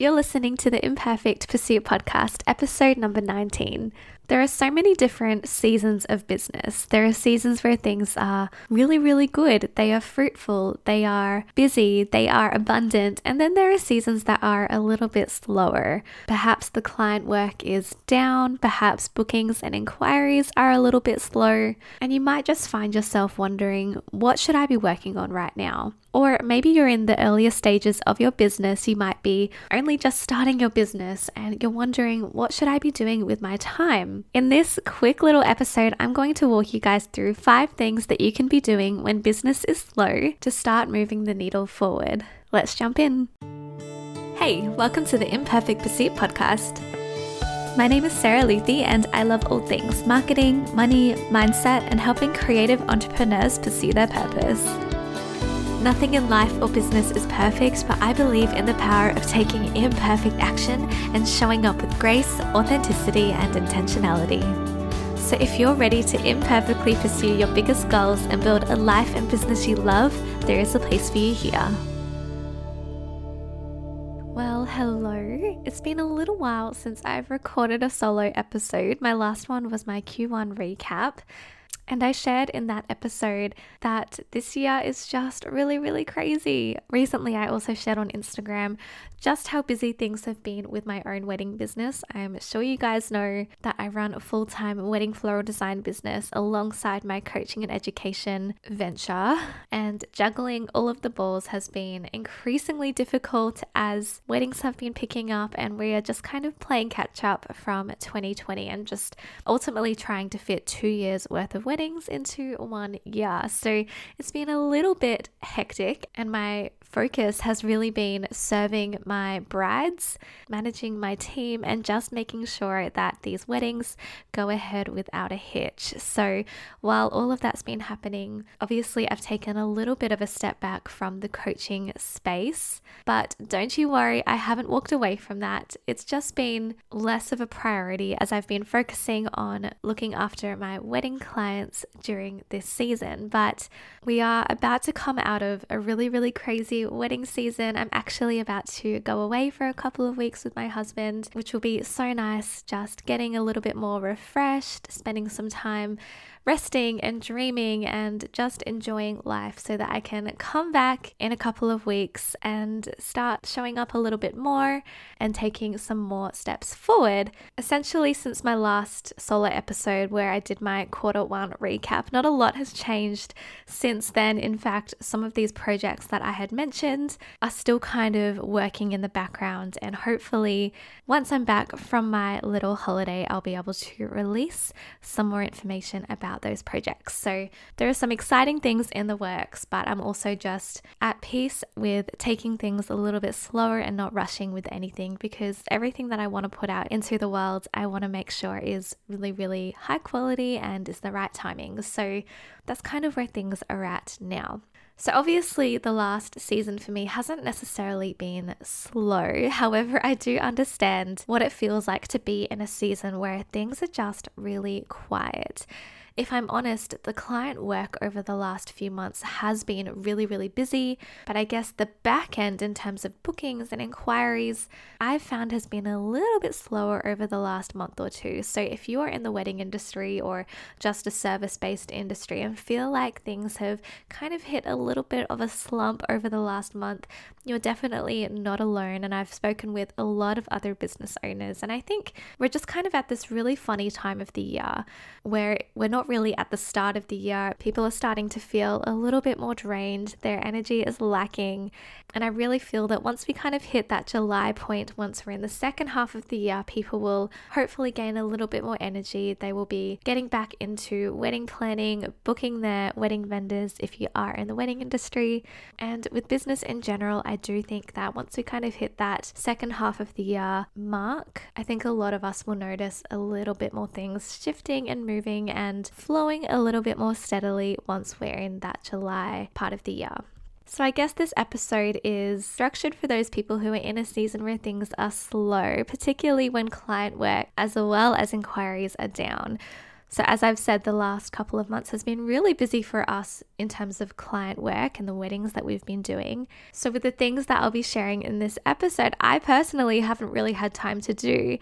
You're listening to the Imperfect Pursuit podcast, episode number 19. There are so many different seasons of business. There are seasons where things are really, really good. They are fruitful, they are busy, they are abundant. And then there are seasons that are a little bit slower. Perhaps the client work is down, perhaps bookings and inquiries are a little bit slow. And you might just find yourself wondering, what should I be working on right now? Or maybe you're in the earlier stages of your business. You might be only just starting your business and you're wondering, what should I be doing with my time? In this quick little episode, I'm going to walk you guys through five things that you can be doing when business is slow to start moving the needle forward. Let's jump in. Hey, welcome to the Imperfect Pursuit podcast. My name is Sarah Luthy, and I love all things marketing, money, mindset, and helping creative entrepreneurs pursue their purpose. Nothing in life or business is perfect, but I believe in the power of taking imperfect action and showing up with grace, authenticity, and intentionality. So, if you're ready to imperfectly pursue your biggest goals and build a life and business you love, there is a place for you here. Well, hello. It's been a little while since I've recorded a solo episode. My last one was my Q1 recap. And I shared in that episode that this year is just really, really crazy. Recently, I also shared on Instagram just how busy things have been with my own wedding business. I'm sure you guys know that I run a full time wedding floral design business alongside my coaching and education venture, and juggling all of the balls has been increasingly difficult as weddings have been picking up and we are just kind of playing catch up from 2020 and just ultimately trying to fit two years worth of weddings into one year. So it's been a little bit hectic, and my focus has really been serving my brides, managing my team, and just making sure that these weddings go ahead without a hitch. So, while all of that's been happening, obviously I've taken a little bit of a step back from the coaching space, but don't you worry, I haven't walked away from that. It's just been less of a priority as I've been focusing on looking after my wedding clients during this season. But we are about to come out of a really, really crazy wedding season. I'm actually about to go away for a couple of weeks with my husband, which will be so nice, just getting a little bit more refreshed, spending some time resting and dreaming and just enjoying life so that I can come back in a couple of weeks and start showing up a little bit more and taking some more steps forward. Essentially, since my last solo episode where I did my quarter one recap, not a lot has changed since then. In fact, some of these projects that I had mentioned are still kind of working in the background, and hopefully, once I'm back from my little holiday, I'll be able to release some more information about those projects. So there are some exciting things in the works, but I'm also just at peace with taking things a little bit slower and not rushing with anything because everything that I want to put out into the world, I want to make sure is really, really high quality and is the right timing. So that's kind of where things are at now. So, obviously, the last season for me hasn't necessarily been slow. However, I do understand what it feels like to be in a season where things are just really quiet if I'm honest, the client work over the last few months has been really, really busy. But I guess the back end, in terms of bookings and inquiries, I've found has been a little bit slower over the last month or two. So if you are in the wedding industry or just a service based industry and feel like things have kind of hit a little bit of a slump over the last month, you're definitely not alone. And I've spoken with a lot of other business owners. And I think we're just kind of at this really funny time of the year where we're not really at the start of the year. People are starting to feel a little bit more drained, their energy is lacking. And I really feel that once we kind of hit that July point, once we're in the second half of the year, people will hopefully gain a little bit more energy. They will be getting back into wedding planning, booking their wedding vendors if you are in the wedding industry. And with business in general, I do think that once we kind of hit that second half of the year mark, I think a lot of us will notice a little bit more things shifting and moving and flowing a little bit more steadily once we're in that July part of the year. So, I guess this episode is structured for those people who are in a season where things are slow, particularly when client work as well as inquiries are down. So, as I've said, the last couple of months has been really busy for us in terms of client work and the weddings that we've been doing. So, with the things that I'll be sharing in this episode, I personally haven't really had time to do.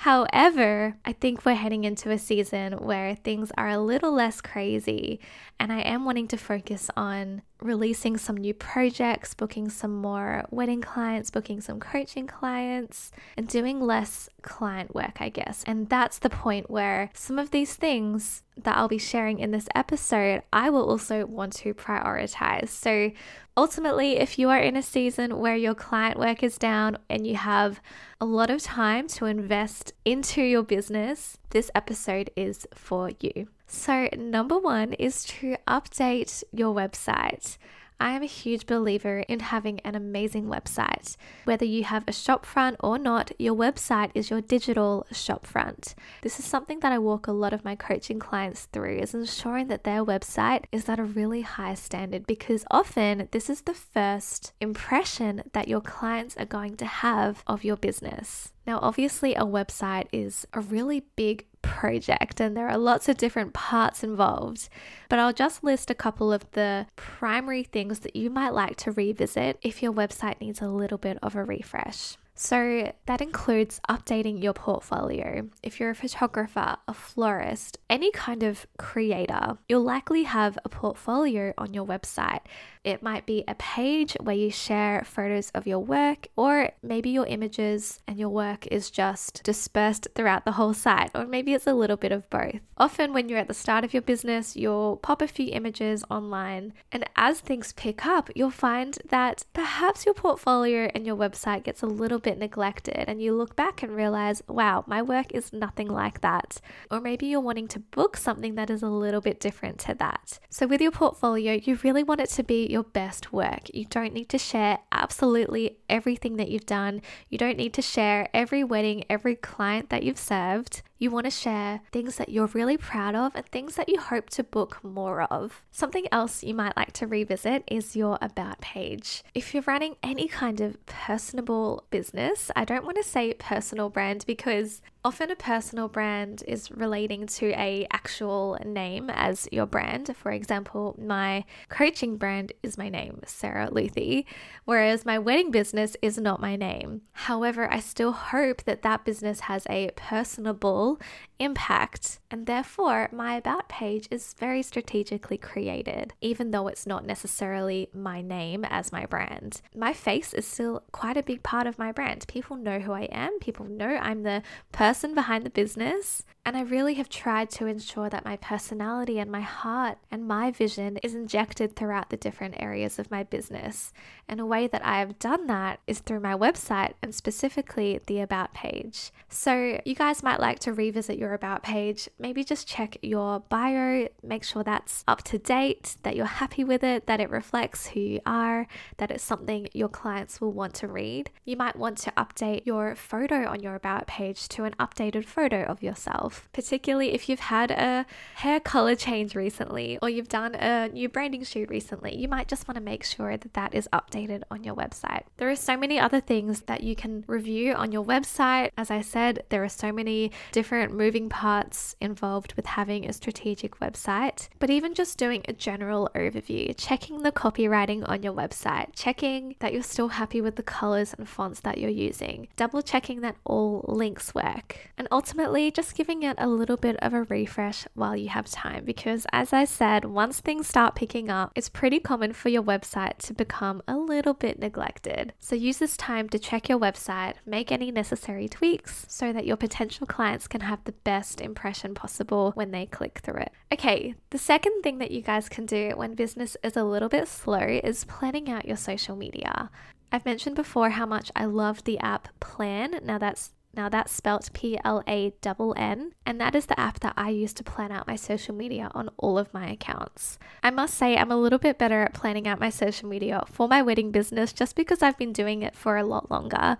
However, I think we're heading into a season where things are a little less crazy, and I am wanting to focus on releasing some new projects, booking some more wedding clients, booking some coaching clients, and doing less client work, I guess. And that's the point where some of these things that I'll be sharing in this episode, I will also want to prioritize. So, ultimately, if you are in a season where your client work is down and you have a lot of time to invest into your business, this episode is for you. So, number one is to update your website. I am a huge believer in having an amazing website. Whether you have a shopfront or not, your website is your digital shopfront. This is something that I walk a lot of my coaching clients through is ensuring that their website is at a really high standard because often this is the first impression that your clients are going to have of your business. Now, obviously, a website is a really big project and there are lots of different parts involved, but I'll just list a couple of the primary things that you might like to revisit if your website needs a little bit of a refresh. So that includes updating your portfolio. If you're a photographer, a florist, any kind of creator, you'll likely have a portfolio on your website. It might be a page where you share photos of your work, or maybe your images and your work is just dispersed throughout the whole site, or maybe it's a little bit of both. Often, when you're at the start of your business, you'll pop a few images online, and as things pick up, you'll find that perhaps your portfolio and your website gets a little bit neglected, and you look back and realize, wow, my work is nothing like that. Or maybe you're wanting to book something that is a little bit different to that. So, with your portfolio, you really want it to be your best work. You don't need to share absolutely everything that you've done. You don't need to share every wedding, every client that you've served. You want to share things that you're really proud of and things that you hope to book more of. Something else you might like to revisit is your About page. If you're running any kind of personable business, I don't want to say personal brand because often a personal brand is relating to a actual name as your brand. For example, my coaching brand is my name, Sarah Luthy, whereas my wedding business is not my name. However, I still hope that that business has a personable impact, and therefore my About page is very strategically created, even though it's not necessarily my name as my brand. My face is still quite a big part of my brand. People know who I am, people know I'm the person behind the business, and I really have tried to ensure that my personality and my heart and my vision is injected throughout the different areas of my business. And a way that I have done that is through my website and specifically the About page. So, you guys might like to revisit your About page, maybe just check your bio, make sure that's up to date, that you're happy with it, that it reflects who you are, that it's something your clients will want to read. You might want to update your photo on your About page to an updated photo of yourself particularly if you've had a hair color change recently or you've done a new branding shoot recently. You might just want to make sure that that is updated on your website. There are so many other things that you can review on your website. As I said, there are so many different moving parts involved with having a strategic website, but even just doing a general overview, checking the copywriting on your website, checking that you're still happy with the colors and fonts that you're using, double checking that all links work, and ultimately just giving it a little bit of a refresh while you have time because, as I said, once things start picking up, it's pretty common for your website to become a little bit neglected. So, use this time to check your website, make any necessary tweaks so that your potential clients can have the best impression possible when they click through it. Okay, the second thing that you guys can do when business is a little bit slow is planning out your social media. I've mentioned before how much I love the app Plann. Now, that's now that's spelt P L A N N, and that is the app that I use to plan out my social media on all of my accounts. I must say, I'm a little bit better at planning out my social media for my wedding business just because I've been doing it for a lot longer.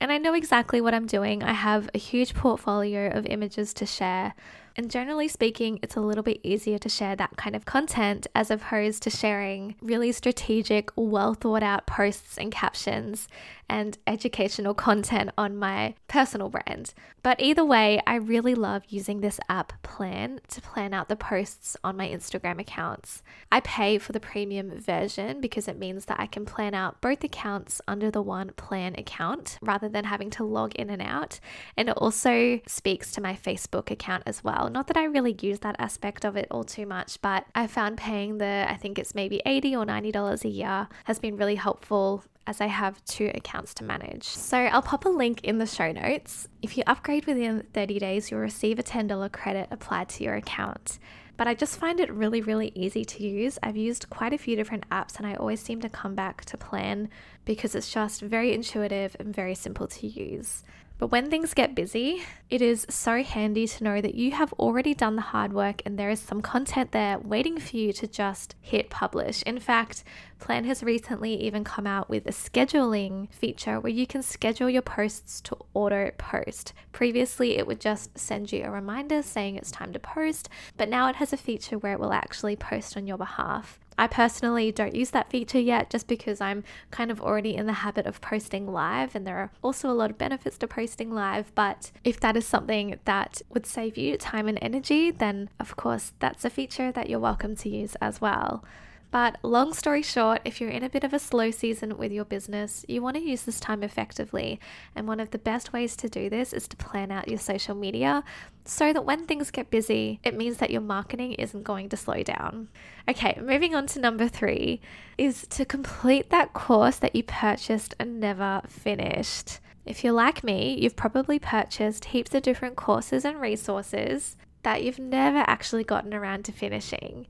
And I know exactly what I'm doing. I have a huge portfolio of images to share. And generally speaking, it's a little bit easier to share that kind of content as opposed to sharing really strategic, well thought out posts and captions and educational content on my personal brand. But either way, I really love using this app Plann to plan out the posts on my Instagram accounts. I pay for the premium version because it means that I can plan out both accounts under the one plan account rather than having to log in and out. And it also speaks to my Facebook account as Not that I really use that aspect of it all too much, but I found paying the, I think it's maybe 80 or $90 a year has been really helpful as I have two accounts to manage. So I'll pop a link in the show notes. If you upgrade within 30 days, you'll receive a $10 credit applied to your account. But I just find it really, really easy to use. I've used quite a few different apps and I always seem to come back to Plann because it's just very intuitive and very simple to use. But when things get busy, it is so handy to know that you have already done the hard work and there is some content there waiting for you to just hit publish. In fact, Plann has recently even come out with a scheduling feature where you can schedule your posts to auto post. Previously, it would just send you a reminder saying it's time to post, but now it has a feature where it will actually post on your behalf. I personally don't use that feature yet just because I'm kind of already in the habit of posting live, and there are also a lot of benefits to posting live. But if that is something that would save you time and energy, then of course that's a feature that you're welcome to use as well. But long story short, if you're in a bit of a slow season with your business, you want to use this time effectively. And one of the best ways to do this is to plan out your social media so that when things get busy, it means that your marketing isn't going to slow down. Okay, moving on to number three is to complete that course that you purchased and never finished. If you're like me, you've probably purchased heaps of different courses and resources that you've never actually gotten around to finishing.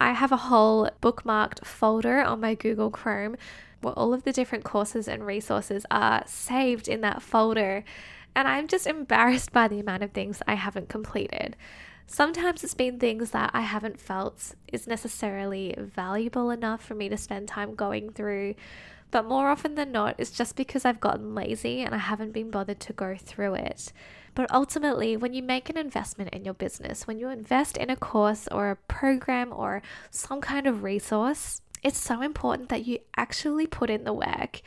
I have a whole bookmarked folder on my Google Chrome where all of the different courses and resources are saved in that folder. And I'm just embarrassed by the amount of things I haven't completed. Sometimes it's been things that I haven't felt is necessarily valuable enough for me to spend time going through. But more often than not, it's just because I've gotten lazy and I haven't been bothered to go through it. But ultimately, when you make an investment in your business, when you invest in a course or a program or some kind of resource, it's so important that you actually put in the work.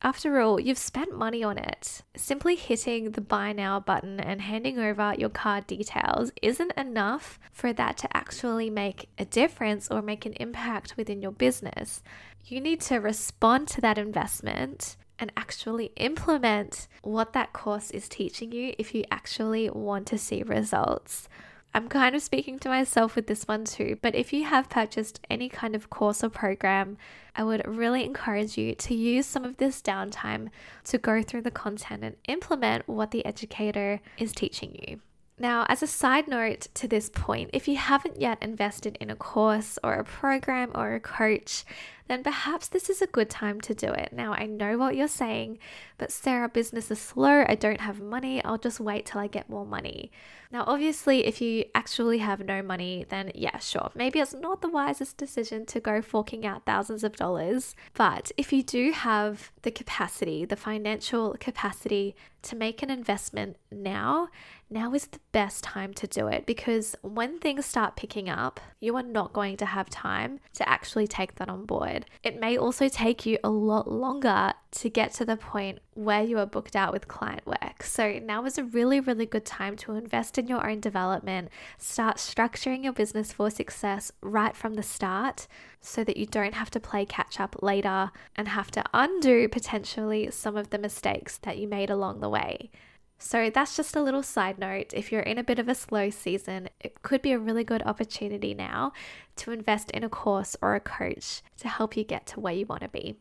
After all, you've spent money on it. Simply hitting the buy now button and handing over your card details isn't enough for that to actually make a difference or make an impact within your business. You need to respond to that investment and actually implement what that course is teaching you if you actually want to see results. I'm kind of speaking to myself with this one too, but if you have purchased any kind of course or program, I would really encourage you to use some of this downtime to go through the content and implement what the educator is teaching you. Now, as a side note to this point, if you haven't yet invested in a course or a program or a coach, then perhaps this is a good time to do it. Now, I know what you're saying, but Sarah, business is slow. I don't have money. I'll just wait till I get more money. Now, obviously, if you actually have no money, then yeah, sure. Maybe it's not the wisest decision to go forking out thousands of dollars. But if you do have the capacity, the financial capacity to make an investment now, now is the best time to do it because when things start picking up, you are not going to have time to actually take that on board. It may also take you a lot longer to get to the point where you are booked out with client work. So now is a really, really good time to invest in your own development, start structuring your business for success right from the start so that you don't have to play catch up later and have to undo potentially some of the mistakes that you made along the way. So, that's just a little side note. If you're in a bit of a slow season, it could be a really good opportunity now to invest in a course or a coach to help you get to where you want to be.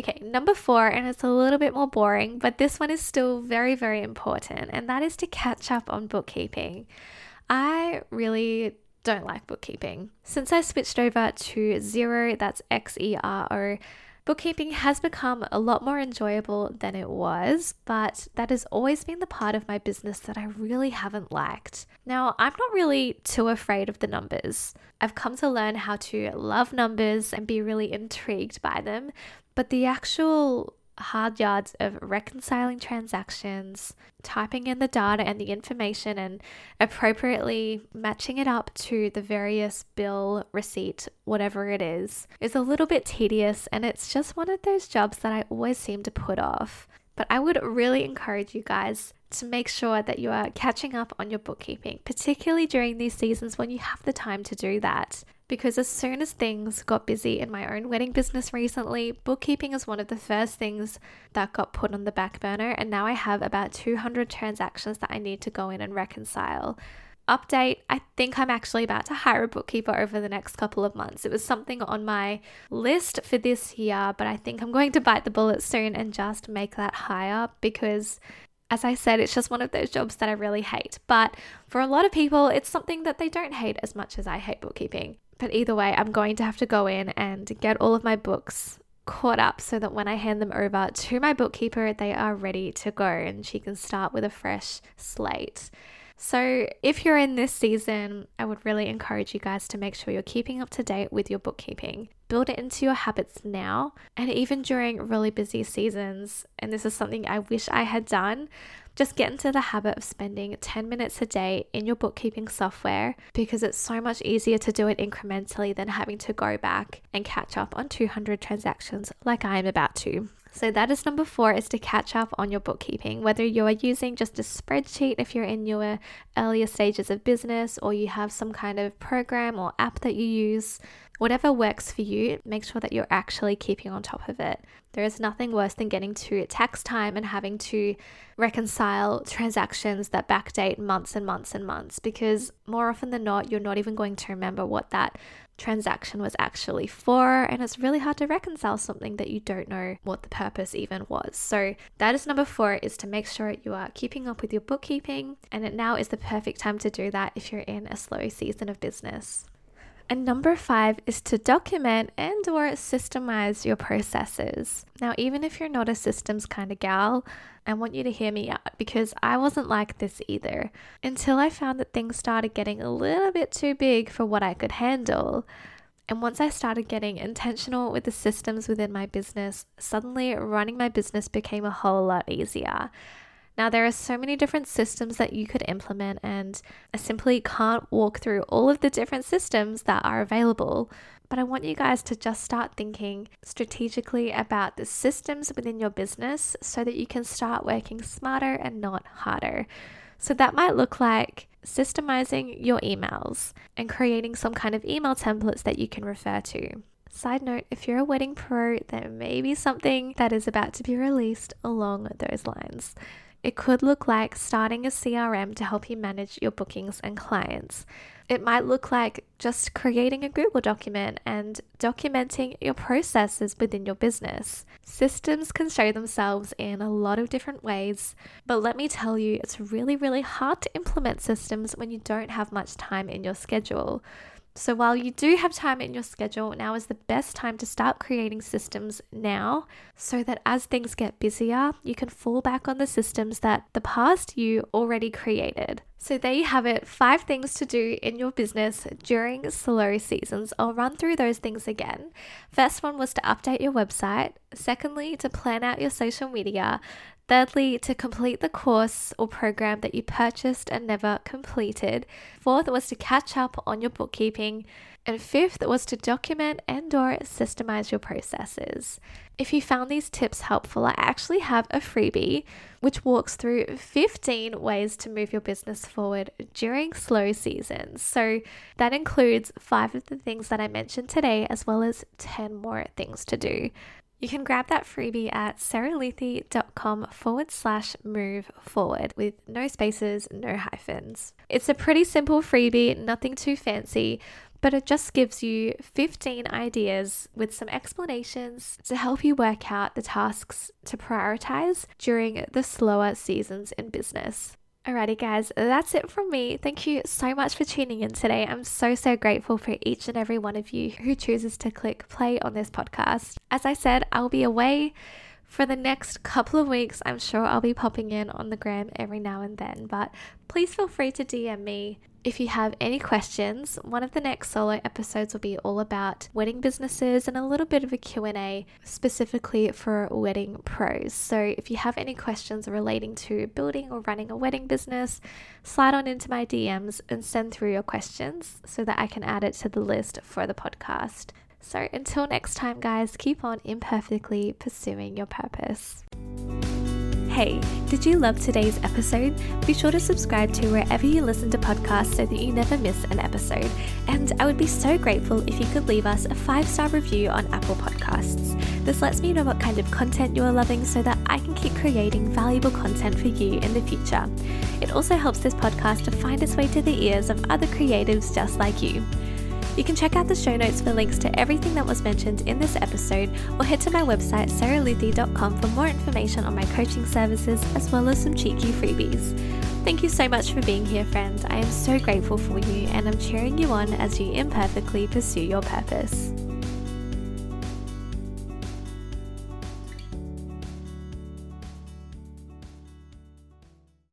Okay, number four, and it's a little bit more boring, but this one is still very, very important, and that is to catch up on bookkeeping. I really don't like bookkeeping. Since I switched over to Xero, that's X E R O, Bookkeeping has become a lot more enjoyable than it was, but that has always been the part of my business that I really haven't liked. Now, I'm not really too afraid of the numbers. I've come to learn how to love numbers and be really intrigued by them, but the actual hard yards of reconciling transactions, typing in the data and the information, and appropriately matching it up to the various bill, receipt, whatever it is, is a little bit tedious. And it's just one of those jobs that I always seem to put off. But I would really encourage you guys to make sure that you are catching up on your bookkeeping, particularly during these seasons when you have the time to do that. Because as soon as things got busy in my own wedding business recently, bookkeeping is one of the first things that got put on the back burner, and now I have about 200 transactions that I need to go in and reconcile. Update I think I'm actually about to hire a bookkeeper over the next couple of months. It was something on my list for this year, but I think I'm going to bite the bullet soon and just make that hire because as I said, it's just one of those jobs that I really hate. But for a lot of people, it's something that they don't hate as much as I hate bookkeeping. But either way, I'm going to have to go in and get all of my books caught up so that when I hand them over to my bookkeeper, they are ready to go and she can start with a fresh slate. So, if you're in this season, I would really encourage you guys to make sure you're keeping up to date with your bookkeeping. Build it into your habits now, and even during really busy seasons. And this is something I wish I had done. Just get into the habit of spending 10 minutes a day in your bookkeeping software because it's so much easier to do it incrementally than having to go back and catch up on 200 transactions like I am about to. So that is number four is to catch up on your bookkeeping. Whether you are using just a spreadsheet if you're in your earlier stages of business or you have some kind of program or app that you use, whatever works for you, make sure that you're actually keeping on top of it. There is nothing worse than getting to tax time and having to reconcile transactions that backdate months and months and months because more often than not, you're not even going to remember what that transaction was actually for, and it's really hard to reconcile something that you don't know what the purpose even was. So, that is number four is to make sure you are keeping up with your bookkeeping, and it now is the perfect time to do that if you're in a slow season of business. And number five is to document and or systemize your processes. Now, even if you're not a systems kind of gal, I want you to hear me out because I wasn't like this either until I found that things started getting a little bit too big for what I could handle. And once I started getting intentional with the systems within my business, suddenly running my business became a whole lot easier. Now, there are so many different systems that you could implement, and I simply can't walk through all of the different systems that are available. But I want you guys to just start thinking strategically about the systems within your business so that you can start working smarter and not harder. So that might look like systemizing your emails and creating some kind of email templates that you can refer to. Side note if you're a wedding pro, there may be something that is about to be released along those lines. It could look like starting a CRM to help you manage your bookings and clients. It might look like just creating a Google document and documenting your processes within your business. Systems can show themselves in a lot of different ways, but let me tell you, it's really, really hard to implement systems when you don't have much time in your schedule. So, while you do have time in your schedule, now is the best time to start creating systems now so that as things get busier, you can fall back on the systems that the past you already created. So, there you have it five things to do in your business during slow seasons. I'll run through those things again. First one was to update your website, secondly, to plan out your social media. Thirdly, to complete the course or program that you purchased and never completed. Fourth was to catch up on your bookkeeping. And fifth was to document and or systemize your processes. If you found these tips helpful, I actually have a freebie which walks through 15 ways to move your business forward during slow seasons. So that includes five of the things that I mentioned today, as well as 10 more things to do. You can grab that freebie at sarahluthy.com forward slash move forward with no spaces, no hyphens. It's a pretty simple freebie, nothing too fancy, but it just gives you 15 ideas with some explanations to help you work out the tasks to prioritize during the slower seasons in business. Alrighty, guys, that's it from me. Thank you so much for tuning in today. I'm so, so grateful for each and every one of you who chooses to click play on this podcast. As I said, I'll be away for the next couple of weeks. I'm sure I'll be popping in on the gram every now and then, but please feel free to DM me If you have any questions, one of the next solo episodes will be all about wedding businesses and a little bit of a Q&A specifically for wedding pros. So if you have any questions relating to building or running a wedding business, slide on into my DMs and send through your questions so that I can add it to the list for the podcast. So until next time, guys, keep on imperfectly pursuing your purpose. Hey, did you love today's episode? Be sure to subscribe to wherever you listen to podcasts so that you never miss an episode. And I would be so grateful if you could leave us a five star review on Apple Podcasts. This lets me know what kind of content you are loving so that I can keep creating valuable content for you in the future. It also helps this podcast to find its way to the ears of other creatives just like you. You can check out the show notes for links to everything that was mentioned in this episode or head to my website sarahluthy.com for more information on my coaching services as well as some cheeky freebies. Thank you so much for being here, friends. I am so grateful for you and I'm cheering you on as you imperfectly pursue your purpose.